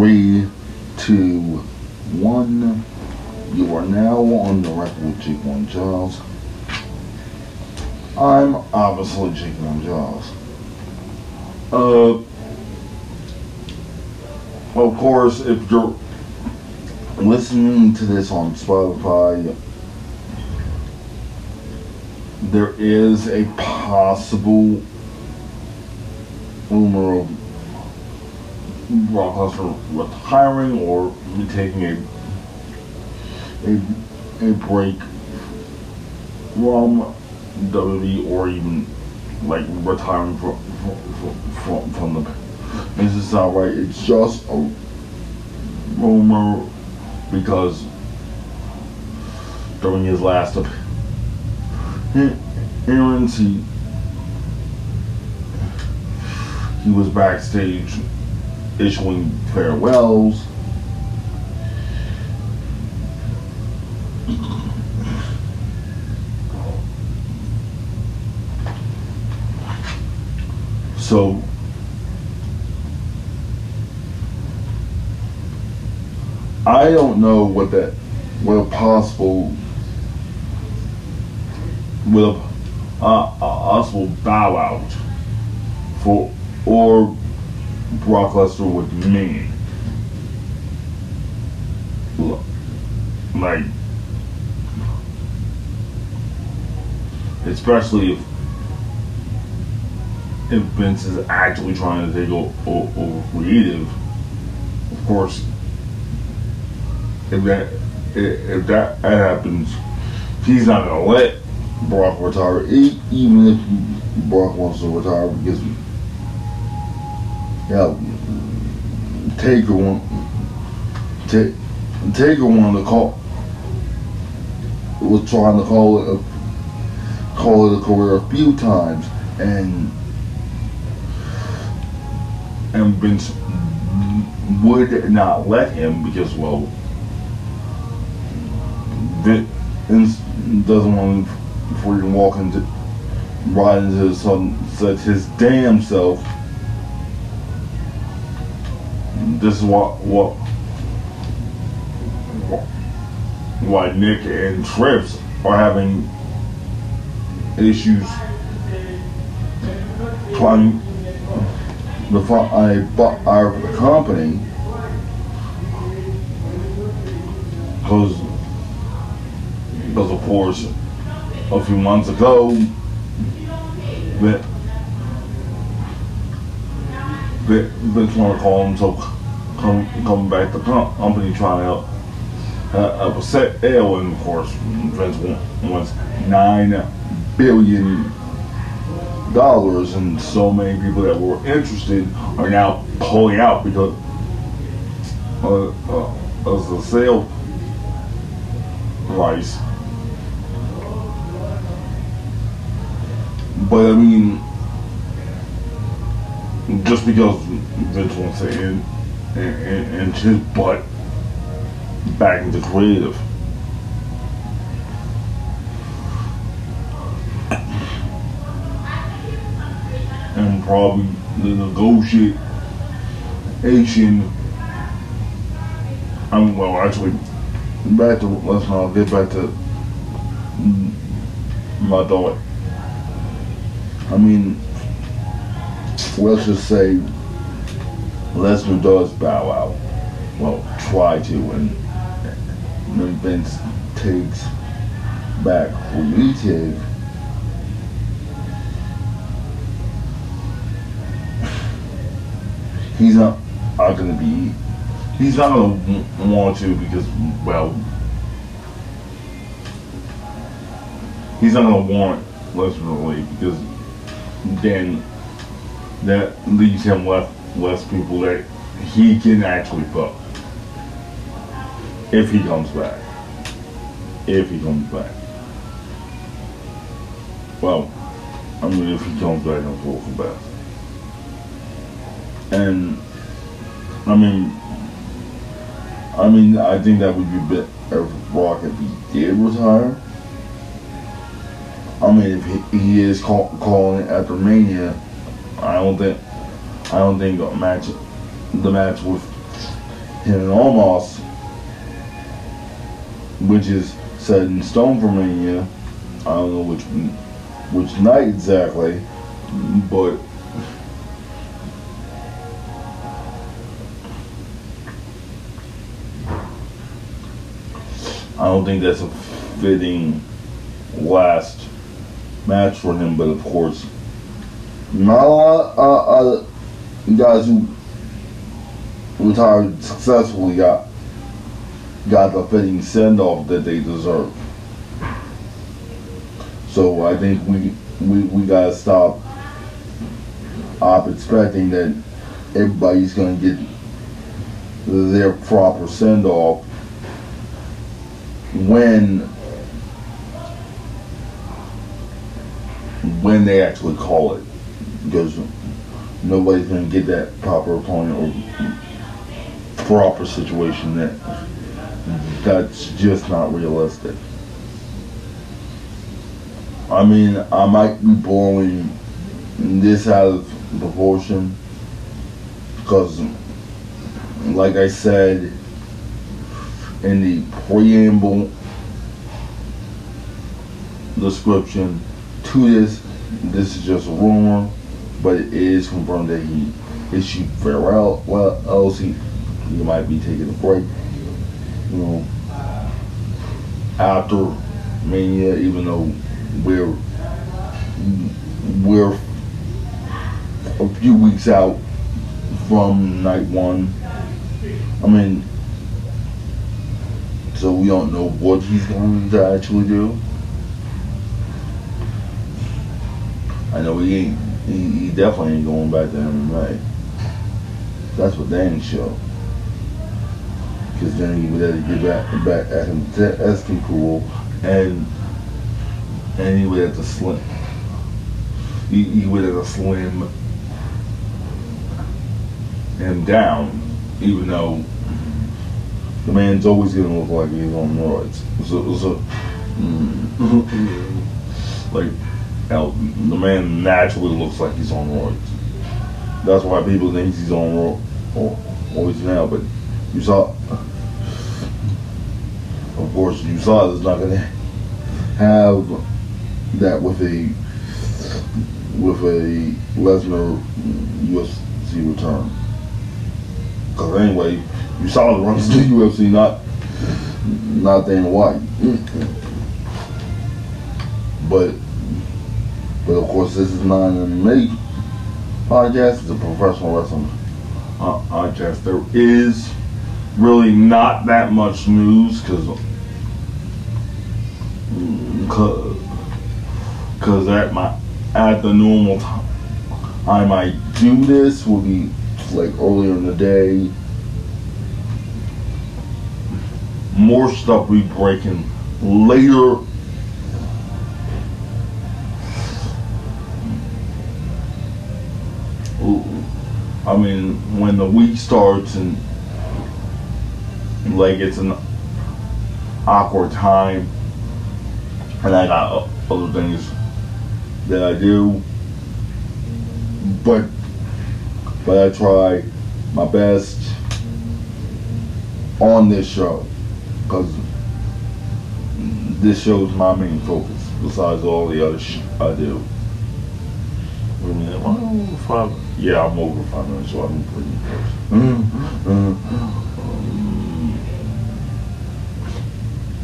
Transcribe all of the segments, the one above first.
Three, two, one. You are now on the record with Jake One Giles. I'm obviously Jake One Giles. Uh, of course, if you're listening to this on Spotify, there is a possible rumor of Lesnar retiring or taking a a, a break from WWE or even like retiring from from, from, from the this is not right. It's just a rumor because during his last appearance, he he was backstage issuing farewells. So I don't know what that what a possible what a, uh, a possible bow out for or Brock Lesnar would mean. Like, especially if if Vince is actually trying to take over, over creative, of course, if that if that happens, he's not gonna let Brock retire, even if Brock wants to retire, because yeah, Taker want Ta- Taker wanted to call was trying to call it a call it a career a few times, and and Vince would not let him because well, Vince doesn't want to freaking walk into right into the sunset his damn self this is what what why Nick and Trips are having issues trying to find our company. Because because of course a few months ago that that want to call himself come coming back to company trying to help uh, a sale, and of course Vince wants nine billion dollars, and so many people that were interested are now pulling out because uh, uh, of the sale price. But I mean, just because Vince wants to end and, and, his butt back into creative. And probably the negotiation, I mean, um, well, actually, back to, let's not get back to my thought. I mean, let's just say Lesnar does bow out. Well, try to, and then Vince takes back creative. He's not, not to be. He's not to want to because, well, he's not to want Lesnar to leave because then that leaves him left less people that he can actually book if he comes back. If he comes back. Well, I mean, if he comes back in full capacity. And, I mean, I mean, I think that would be better if Rock if he did retire. I mean, if he, he is call, calling after Mania, I don't think I don't think the match, the match with him and Omos, which is set in stone for Mania. I don't know which which night exactly, but I don't think that's a fitting last match for him. But of course, not a lot of uh, guys who retired successfully got got the fitting send off that they deserve. So I think we we, we gotta stop up expecting that everybody's gonna get their proper send off when when they actually call it. Because nobody's gonna get that proper opponent or proper situation that that's just not realistic. I mean, I might be blowing this out of proportion because, like I said in the preamble description to this, this is just a rumor, but it is confirmed that he issued farewell. Well, else he, he might be taking a break. You know, after Mania, even though we're we're a few weeks out from night one. I mean, so we don't know what he's going to actually do. I know he ain't. He, he definitely ain't going back to MMA. That's what they ain't. Because then he would have to get back back at him. That's cool. And and he would have to slim. He, he would have to slim him down, even though the man's always gonna look like he's on roids. So, so mm, like, now, the man naturally looks like he's on roids. That's why people think he's on roids now. But you saw, of course, you saw it's not gonna have that with a with a Lesnar UFC return. Because anyway, you saw the runs to the UFC, not not Dana White. But but of course, this is not an MMA podcast. It's a professional wrestling uh, podcast. There is really not that much news because because at my at the normal time I might do this will be like earlier in the day. More stuff we breaking later. I mean, when the week starts and like it's an awkward time, and I got other things that I do, but but I try my best on this show because this show is my main focus besides all the other shit I do. Minute, well, five, yeah, I'm over five minutes, so I'm pretty close. Um,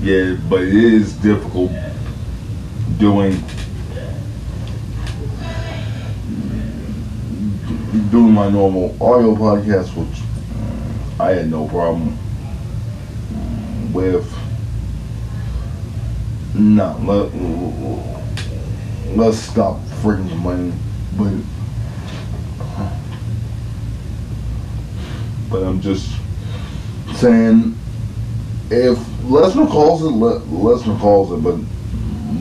yeah, but it is difficult doing doing my normal audio podcast, which I had no problem with. No, let, let's stop freaking complaining. But, but I'm just saying, if Lesnar calls it, Le- Lesnar calls it. But,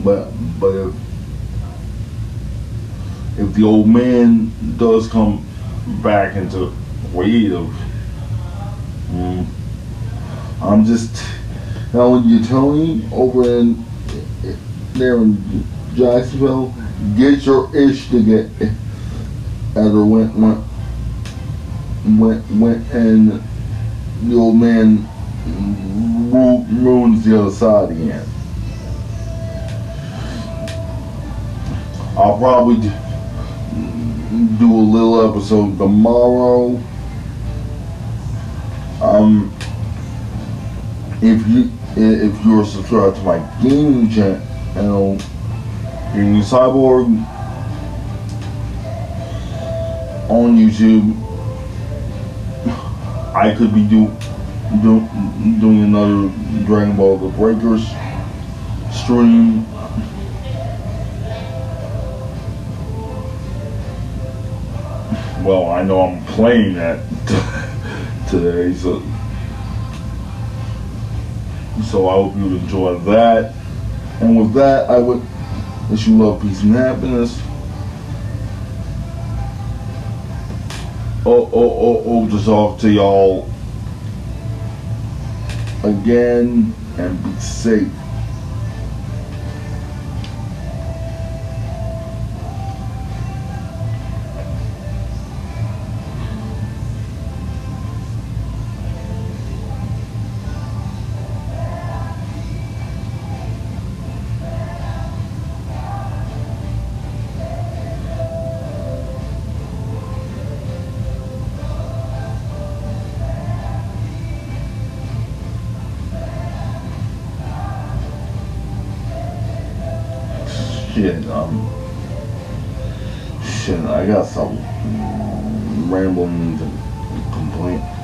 but, but if if the old man does come back into creative, mm, I'm just telling you, Tony, over in there in Jacksonville, get your ish to get Ever went went went went and the old man ru- ruins the other side again. I'll probably do, do a little episode tomorrow. Um, if you if you're subscribed to my gaming channel, Gaming Cyborg on YouTube, I could be do, do doing another Dragon Ball The Breakers stream. Well, I know I'm playing that today, so so I hope you enjoy that. And with that, I would wish you love, peace, and happiness. Oh, oh, oh, oh, to talk to y'all again and be safe. Shit, um, shit, I got some rambling complaint.